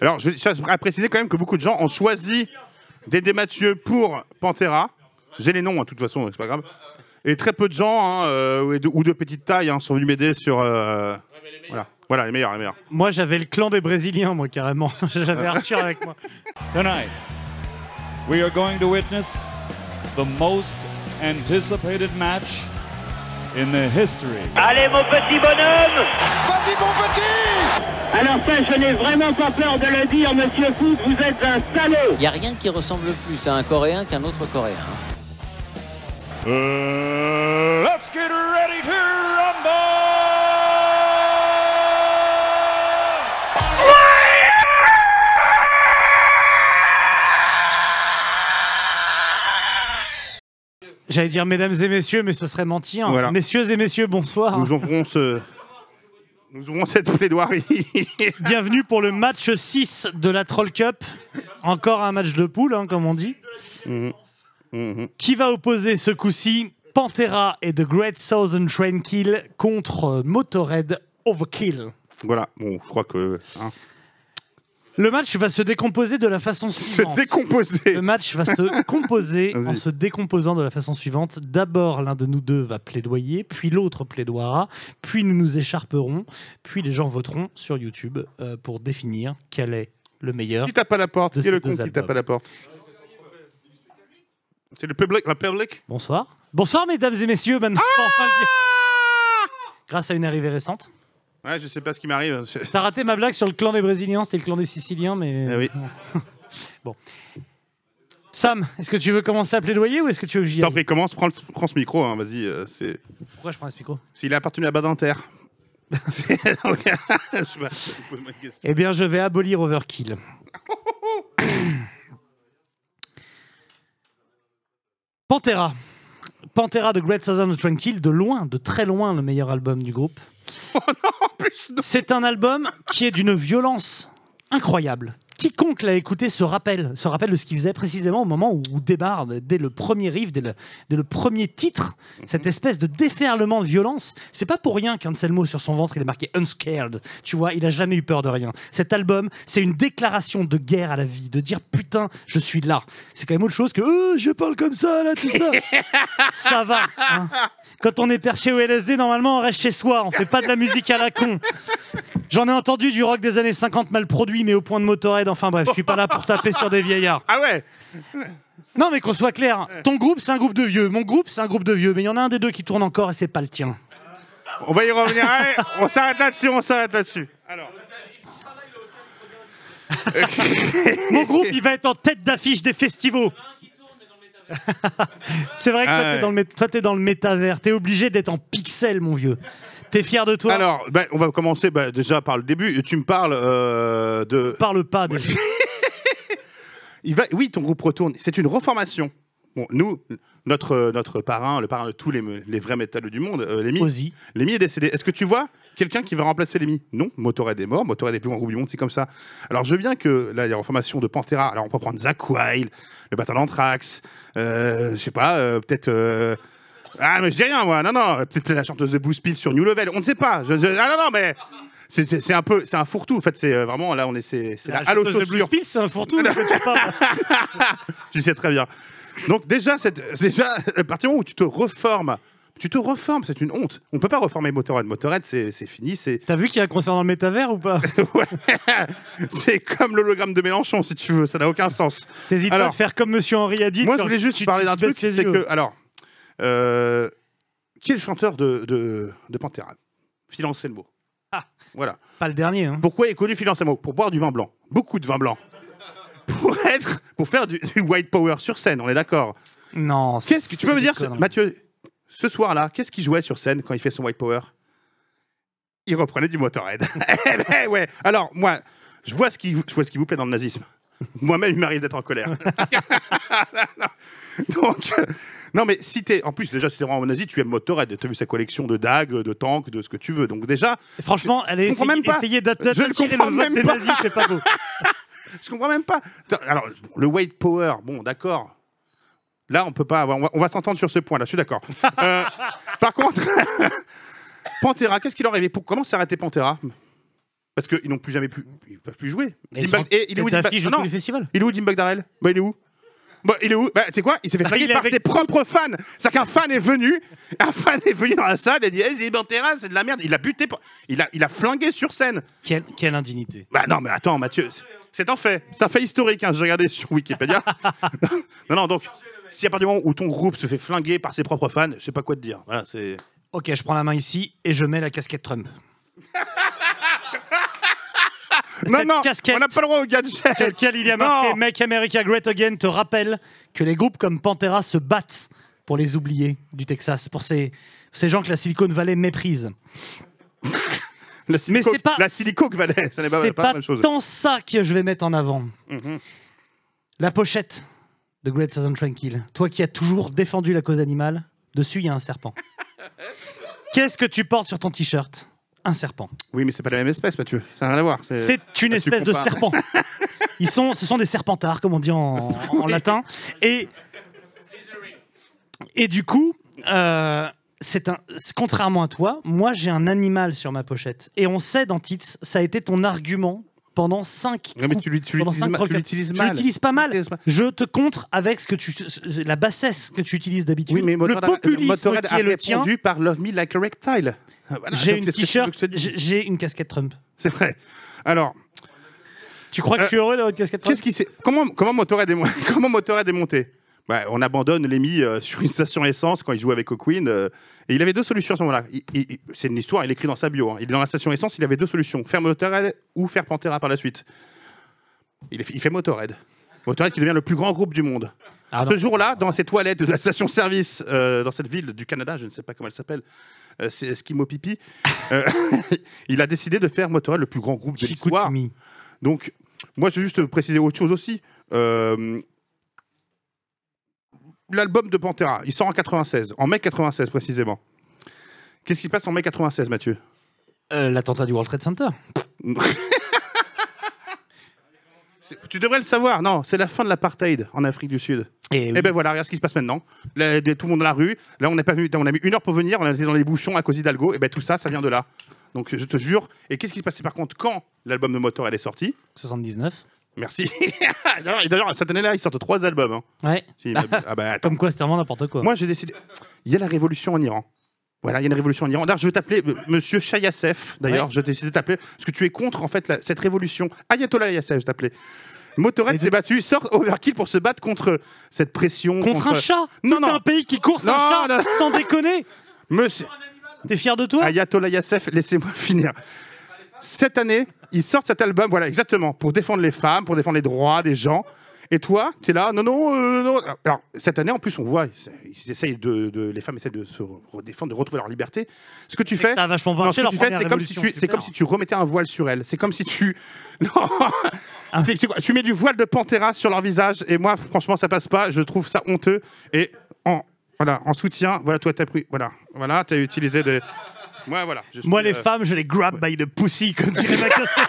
Alors, je tiens à préciser quand même que beaucoup de gens ont choisi Dédé Mathieu pour Pantera. J'ai les noms, hein, de toute façon, c'est pas grave. Et très peu de gens, hein, euh, ou de, ou de petite taille, hein, sont venus m'aider sur. euh, voilà. voilà, les meilleurs, les meilleurs. Moi, j'avais le clan des Brésiliens, moi, carrément. j'avais Arthur avec moi. Tonight, we are going to witness the most anticipated match in the history Allez mon petit bonhomme Vas-y mon petit Alors ça, je n'ai vraiment pas peur de le dire, monsieur Foot, vous êtes un salaud Il n'y a rien qui ressemble plus à un Coréen qu'un autre Coréen. hein. Uh, let's get ready to rumble! J'allais dire mesdames et messieurs, mais ce serait mentir. Voilà. Messieurs et messieurs, bonsoir. Nous ouvrons ce. Nous ouvrons cette plaidoirie. Bienvenue pour le match 6 de la Troll Cup. Encore un match de poule, hein, comme on dit. Mhm. Qui va opposer ce coup-ci Pantera et The Great Southern Train Kill contre Motorhead Overkill. voilà, bon, je crois que. hein. Le match va se décomposer de la façon Se suivante. décomposer. Le match va se composer en se décomposant de la façon suivante. D'abord, l'un de nous deux va plaidoyer, puis l'autre plaidoiera, puis nous nous écharperons, puis les gens voteront sur YouTube euh, pour définir quel est le meilleur. Qui tape à la porte? Qui est le con qui tape à la porte? C'est le public, la public? Bonsoir. Bonsoir, mesdames et messieurs. Maintenant, enfin dire. Grâce à une arrivée récente. Ouais, je sais pas ce qui m'arrive. T'as raté ma blague sur le clan des Brésiliens, c'était le clan des Siciliens, mais. Ah oui. bon. Sam, est-ce que tu veux commencer à plaidoyer ou est-ce que tu veux que j'y T'en aille prie, commence, prends, le- prends ce micro, hein, vas-y. euh, c'est... Pourquoi je prends ce micro? S'il a appartenu à Badinter. C'est- Donc, je sais pas, je pose ma question. Eh bien, je vais abolir Overkill. Pantera. Pantera de Great Southern Tranquil, de loin, de très loin, le meilleur album du groupe. C'est un album qui est d'une violence incroyable. Quiconque l'a écouté se rappelle, se rappelle de ce qu'il faisait précisément au moment où débarre, dès le premier riff, dès le, dès le premier titre, cette espèce de déferlement de violence. C'est pas pour rien qu'Anselmo sur son ventre il est marqué unscared. Tu vois, il a jamais eu peur de rien. Cet album, c'est une déclaration de guerre à la vie, de dire putain, je suis là. C'est quand même autre chose que Oh, je parle comme ça là, tout ça. ça va. hein. Quand on est perché au LSD, normalement on reste chez soi, on fait pas de la musique à la con. J'en ai entendu du rock des années 50 mal produit, mais au point de Motorhead. Enfin bref, je suis pas là pour taper sur des vieillards. Ah ouais Non, mais qu'on soit clair, ton groupe c'est un groupe de vieux, mon groupe c'est un groupe de vieux, mais il y en a un des deux qui tourne encore et c'est pas le tien. On va y revenir. Allez, on s'arrête là-dessus, on s'arrête là-dessus. Alors. Mon groupe, il va être en tête d'affiche des festivals. c'est vrai que Ah toi, t'es ouais. dans le mé- toi, t'es dans le métavers. T'es obligé d'être en pixel, mon vieux. T'es fier de toi Alors, ben, on va commencer bah, déjà par le début. Tu me parles euh, de. Parle pas de. Il va... Oui, ton groupe retourne. C'est une reformation. Bon, nous, notre, euh, notre parrain, le parrain de tous les, vrais métalleux du monde, euh, Lémi, Ozzy. Lémi est décédé. Est-ce que tu vois quelqu'un qui va remplacer Lémi Non, Motorhead est mort. Motorhead est le plus grand groupe du monde, c'est comme ça. Alors, je veux bien que là, il y a reformation de Pantera. Alors, on peut prendre Zach Wild, le batteur d'Anthrax, euh, je sais pas, euh, peut-être. Ah, mais je dis rien, moi. Non, non, peut-être la chanteuse de Blue sur New Level. On ne sait pas. Je- je- Ah, non, non, mais. C'est un peu, c'est un fourre-tout. En fait, c'est euh, vraiment là, on est, c'est la La chanteuse de Blue c'est un fourre-tout. Je sais très bien. Donc déjà, cette, déjà, à partir du moment où tu te reformes, tu te reformes, c'est une honte. On peut pas reformer Motorhead. Motorhead, c'est fini. C'est T'as vu qu'il y a un concert dans le métavers ou pas ouais. c'est comme l'hologramme de Mélenchon, si tu veux. Ça n'a aucun sens. T'hésites pas à faire comme Monsieur Henri a dit. Moi, je voulais juste parler d'un truc, c'est que alors, euh, qui est le chanteur de de, de Pantera? Phil Anselmo. Ah. Voilà. Pas le dernier. Hein. Pourquoi est connu Phil Anselmo Pour boire du vin blanc. Beaucoup de vin blanc. Pour être, pour faire du, du white power sur scène, on est d'accord? Non. Qu'est-ce que tu peux me dire, ce-. Mathieu Ce soir-là, qu'est-ce qu'il jouait sur scène quand il fait son white power? Il reprenait du Motorhead. Eh ben ouais. Alors moi, je vois ce qui, vous- je vois ce qui vous plaît dans le nazisme. Moi-même, il m'arrive d'être en colère. Donc, non, mais si t'es, en plus, déjà, si t'es vraiment nazi, tu aimes Motorhead. T'as vu sa collection de dagues, de tanks, de ce que tu veux. Donc déjà, Franchement, elle essayé, même pas. le d'attirer le vote même des pas. nazis, c'est pas beau. je comprends même pas. Alors, le white power, bon, d'accord. Là, on peut pas avoir. On va, s'entendre sur ce point-là. Je suis d'accord. Euh, par contre, Pantera, qu'est-ce qu'il leur pour Comment s'est arrêté Pantera? Parce qu'ils n'ont plus jamais pu. Ils peuvent plus jouer. Et il est où de Ah. Il est où Dimebag Darrell Bah, il est où? Bah, il est où Bah, tu sais quoi Il s'est fait Bah, flinguer il est par avec- ses propres fans. C'est-à-dire qu'un fan est venu, un fan est venu dans la salle et dit hey, c'est Pantera, c'est de la merde. Il a buté, pour- il a, il a flingué sur scène. Quelle, quelle indignité. Bah non, mais attends, Mathieu, c'est- c'est un fait. C'est un fait historique, hein, j'ai regardé sur Wikipédia. non, non, donc, si à partir du moment où ton groupe se fait flinguer par ses propres fans, je sais pas quoi te dire. Voilà, c'est. Ok, je prends la main ici et je mets la casquette Trump. Non, Cette non, casquette- on n'a pas le droit au gadget. sur lequel il y a marqué Non. Make America Great Again te rappelle que les groupes comme Pantera se battent pour les oubliés du Texas, pour ces, ces gens que la Silicon Valley méprise. La silico, c'est pas- la silico que valait, ça n'est pas, C'est pas la pas même chose. tant ça que je vais mettre en avant. Mhm. La pochette de Great Southern Tranquil. Toi qui as toujours défendu la cause animale, dessus il y a un serpent. Qu'est-ce que tu portes sur ton t-shirt? Un serpent. Oui, mais c'est pas la même espèce, Mathieu. Ça n'a rien à voir. C'est une espèce de serpent. Ils sont, ce sont des serpentards, comme on dit en, en latin. Et, et du coup, euh, c'est un, contrairement à toi, moi j'ai un animal sur ma pochette. Et on sait dans Tits, ça a été ton argument pendant 5 Non, mais tu l'utilises cinq ma- tu croquettes. l'utilises Je mal. l'utilise pas mal. Mal. Je te contre avec ce que tu, la bassesse que tu utilises d'habitude. Oui, mais le Motorhead, populisme Motorhead qui est le tien. par Love Me Like a Reptile. Voilà, J'ai une t-shirt, j'ai une casquette Trump. C'est vrai. Alors, Tu crois que Euh, je suis heureux d'avoir une casquette Trump? qu'est-ce qui s'est comment comment Motorhead est, comment Motorhead est monté? Bah, on abandonne Lemmy euh, sur une station essence quand il jouait avec O'Queen. euh, et il avait deux solutions à ce moment-là. C'est une histoire, il écrit dans sa bio. hein. Il est dans la station essence, il avait deux solutions faire Motorhead ou faire Pantera par la suite. Il, fait Motorhead. Motorhead qui devient le plus grand groupe du monde. Ah. Ce jour-là, dans ses toilettes de la station-service euh, dans cette ville du Canada, je ne sais pas comment elle s'appelle, c'est Eskimo Pipi, il a décidé de faire Motorhead le plus grand groupe de l'histoire. Donc, moi, je veux juste préciser autre chose aussi. Euh, L'album de Pantera, il sort en 96, en mai 96 précisément. Qu'est-ce qui se passe en mai 96, Mathieu? Euh, L'attentat du World Trade Center. Tu devrais le savoir, non, c'est la fin de l'apartheid en Afrique du Sud. Et Et ben voilà, regarde ce qui se passe maintenant. Là, tout le monde dans la rue. Là, on pas venu, on a mis une heure pour venir. On a été dans les bouchons à cause d'Hidalgo. Et ben tout ça, ça vient de là. Donc je te jure. Et qu'est-ce qui se passait par contre quand l'album de Motorhead est sorti? 79. Merci. D'ailleurs, et D'ailleurs, cette année-là, ils sortent trois albums. hein. Ouais. Si, ah bah attends. Comme quoi, c'est vraiment n'importe quoi. Moi, j'ai décidé. Il y a la révolution en Iran. Voilà, il y a une révolution en Iran. D'ailleurs, je vais t'appeler euh, Monsieur Chayassef. D'ailleurs, Ouais. je décidé de t'appeler parce que tu es contre en fait la- cette révolution. Ayatollah Yassef, je t'appelais. Motorhead s'est battu, sort Overkill pour se battre contre cette pression. Contre un chat Non, Tout non. un pays qui course Non, un chat non. Sans déconner Monsieur T'es fier de toi Ayatollah Yassef, laissez-moi finir. Cette année, ils sortent cet album, voilà, exactement, pour défendre les femmes, pour défendre les droits des gens. Et toi, tu es là, non, non, euh, non. Alors, cette année, en plus, on voit, ils essayent de, de- les femmes essaient de se redéfendre, de retrouver leur liberté. Ce que tu fais, Ça a vachement non, ce que tu fais, c'est comme, si tu, c'est comme si tu remettais un voile sur elle. C'est comme si tu. Non Ah. Tu, tu mets du voile de Pantera sur leur visage. Et moi, franchement, ça passe pas. Je trouve ça honteux. Et en, voilà, en soutien, voilà, toi, t'as pris. Voilà, voilà, t'as utilisé des. Ouais, voilà. je Moi, les euh, femmes, je les grab by the pussy, comme dirait ma casquette.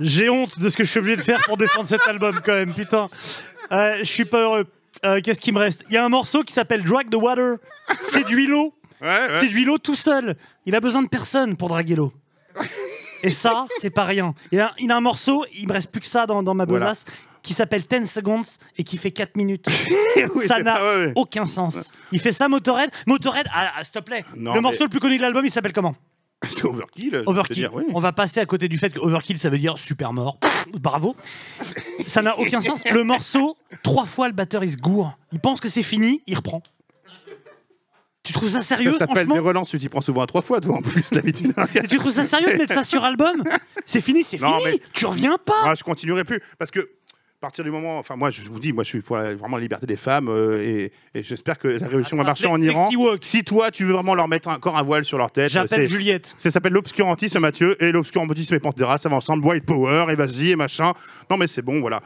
J'ai honte de ce que je suis obligé de faire pour défendre cet album, quand même, putain. Euh, je suis pas heureux. Euh, Qu'est-ce qui me reste? Il y a un morceau qui s'appelle Drag the Water. Du l'eau. Ouais, l'eau tout seul. Il a besoin de personne pour draguer l'eau. Et ça, c'est pas rien. Il a, il a un morceau, il me reste plus que ça dans, dans ma besace, qui s'appelle 10 Seconds et qui fait 4 minutes. Oui, ça n'a pas- ouais, ouais. aucun sens. Il fait ça, Motorhead. Motorhead, ah, ah, s'il te plaît. Non, le mais- morceau le plus connu de l'album, il s'appelle comment C'est Overkill. Overkill. dire, oui. On va passer à côté du fait que Overkill, ça veut dire super mort. Bravo. Ça n'a aucun sens. Le morceau, trois fois le batteur, il se gourre. Il pense que c'est fini, il reprend. Tu trouves ça sérieux, Ça s'appelle mes relances, tu t'y prends souvent à trois fois, toi, en plus, d'habitude. Tu trouves ça sérieux de mettre ça sur album C'est fini, c'est fini. mais- Tu reviens pas. Ah, je continuerai plus parce que partir du moment, enfin moi je vous dis, moi je suis pour la- vraiment la liberté des femmes euh, et, et j'espère que la révolution va marcher en Iran. Si toi tu veux vraiment leur mettre encore un voile sur leur tête, J'appelle c'est- Juliette. Ça s'appelle l'obscurantisme, Mathieu, et l'obscurantisme et Pantera, ça va ensemble, white power, et vas-y, et machin. Non mais c'est bon, voilà.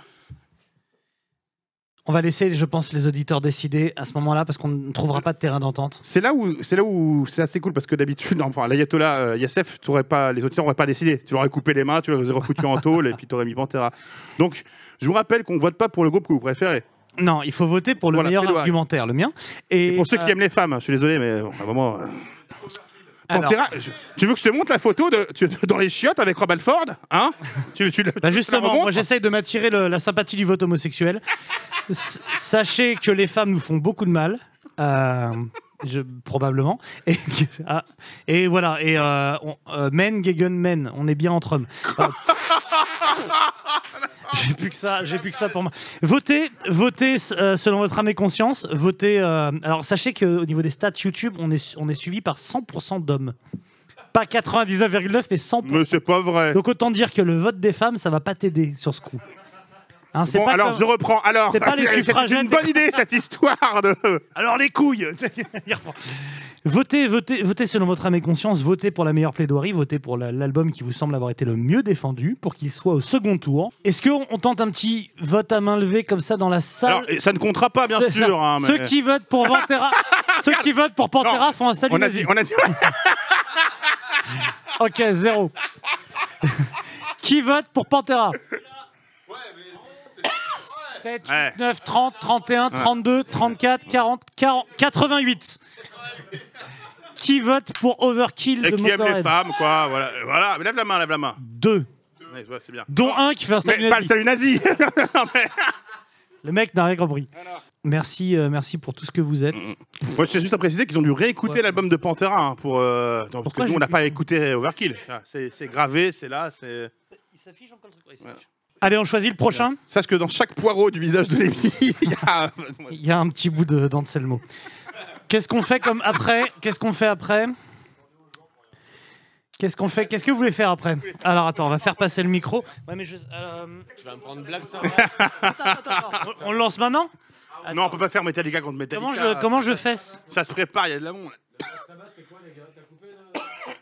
On va laisser, je pense, les auditeurs décider à ce moment-là parce qu'on ne trouvera pas de terrain d'entente. C'est là où c'est là où c'est assez cool parce que d'habitude, enfin l'ayatollah euh, Yassef, pas, les auditeurs n'auraient pas décidé. Tu leur aurais coupé les mains, tu les aurais foutus en tôle et puis tu aurais mis Pantera. Donc je vous rappelle qu'on vote pas pour le groupe que vous préférez. Non, il faut voter pour le Voilà, meilleur argumentaire, le mien. Et Et, pour ceux euh, qui aiment les femmes, je suis désolé, mais bon, vraiment. euh. Pantera, je- tu veux que je te montre la photo de, tu- dans les chiottes avec Rob Alford Hein? Tu, tu, Bah tu la justement, moi j'essaye de m'attirer le- la sympathie du vote homosexuel. S- sachez que les femmes nous font beaucoup de mal. euh, je- probablement. Et, ah, et voilà. Et euh, on- euh, men gegen men. On est bien entre hommes. Ah. J'ai plus que ça. J'ai plus que ça pour moi. Votez, votez euh, selon votre âme et conscience. Votez. euh, alors sachez qu'au niveau des stats YouTube, on est on est suivi par 100% d'hommes. Pas 99,9 mais 100%. Mais c'est pas vrai. Donc autant dire que le vote des femmes, ça va pas t'aider sur ce coup. Hein, c'est Bon, pas alors comme- je reprends. Alors, c'est pas les c'était suffragettes une des- bonne idée cette histoire de. Alors les couilles Il reprend. Votez, votez, votez selon votre âme et conscience, votez pour la meilleure plaidoirie, votez pour la- l'album qui vous semble avoir été le mieux défendu, pour qu'il soit au second tour. Est-ce qu'on on tente un petit vote à main levée comme ça dans la salle Alors, ça ne comptera pas, bien sûr. hein, mais- Ceux qui votent pour Pantera, ceux qui votent pour Pantera Non, font un salut On a dit, on a dit. Ok, zéro. qui vote pour Pantera? 7, 8, Ouais. 9, 30, 31, 32, 34, 40, 40, 88. Qui vote pour Overkill Et de qui aime les femmes, quoi. Voilà, voilà. Mais lève la main, lève la main. Deux. Ouais, ouais, c'est bien. Dont un qui fait un salut Mais pas le nazi. salut nazi. Non, mais- Le mec n'a rien compris. Merci, euh, merci pour tout ce que vous êtes. Moi, je tiens juste à préciser qu'ils ont dû réécouter Ouais. l'album de Pantera hein, pour. euh, non, parce que Pourquoi nous, on n'a pas écouté Overkill. Ah, C'est c'est gravé, c'est là, c'est. Il s'affiche encore le truc. Allez, on choisit le prochain. Sache que dans chaque poireau du visage de Lémi, il y a. Il y a un petit bout de d'Anselmo. Qu'est-ce qu'on fait comme après? Qu'est-ce qu'on fait après? Qu'est-ce qu'on fait? Qu'est-ce que vous voulez faire après? Alors attends, on va faire passer le micro. Ouais, mais je, euh, Tu vas me prendre blague ça on, on le lance maintenant? Non, on peut pas faire Metallica contre Metallica. Comment je comment je fesse Ça se prépare, il y a de l'amour.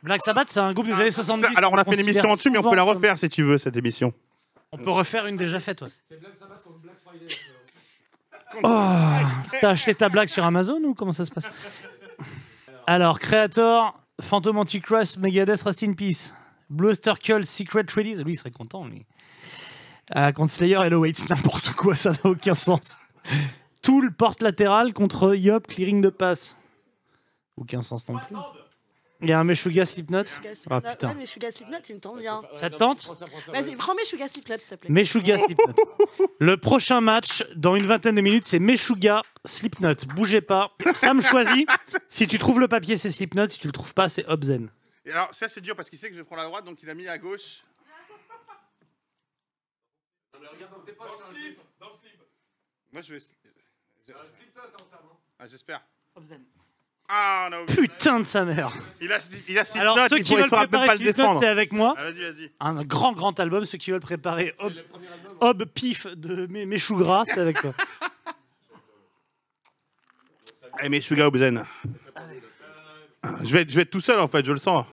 Black Sabbath, c'est un groupe des années 70. Ça- Alors, on a qu'on fait une émission considère dessus, mais on peut souvent la comme- refaire si tu veux, cette émission. On peut refaire une déjà faite. Ouais. Oh, T'as acheté ta blague sur Amazon ou comment ça se passe? Alors, Creator, Phantom Antichrist, Megadeth, Rust in Peace, Bluester Cull, Secret Release. Lui, il serait content, lui. Euh, contre Slayer, Hello Waits, n'importe quoi, ça n'a aucun sens. Tool, porte latérale contre Yop, Clearing de passe. Aucun sens non plus. Il y a un Meshuga Slipknot. Ah putain. Ouais, mais Sugar Slipknot, il me tente bien. Ça te tente Vas-y, prends mes Sugar Slipknot, s'il te plaît. Meshuga Slipknot. Le prochain match, dans une vingtaine de minutes, c'est Meshuga Slipknot. Bougez pas. Sam choisit. Si tu trouves le papier, c'est Slipknot. Si tu le trouves pas, c'est Obzen. Et alors, ça, c'est dur parce qu'il sait que je vais prendre la droite, donc il a mis à gauche. Moi, je vais. Ah, j'espère. Ah, non. Putain de sa mère. Il a, il a Alors, ceux il qui veulent même préparer pas le Slipknot, défendre. c'est avec moi. Ah, vas-y, vas-y. Un grand, grand album. Ceux qui veulent préparer Ob, Ob Pif de mes, mes choux gras, c'est avec toi. Eh, mais Obzen. Je vais, être, je vais être tout seul, en fait, je le sens.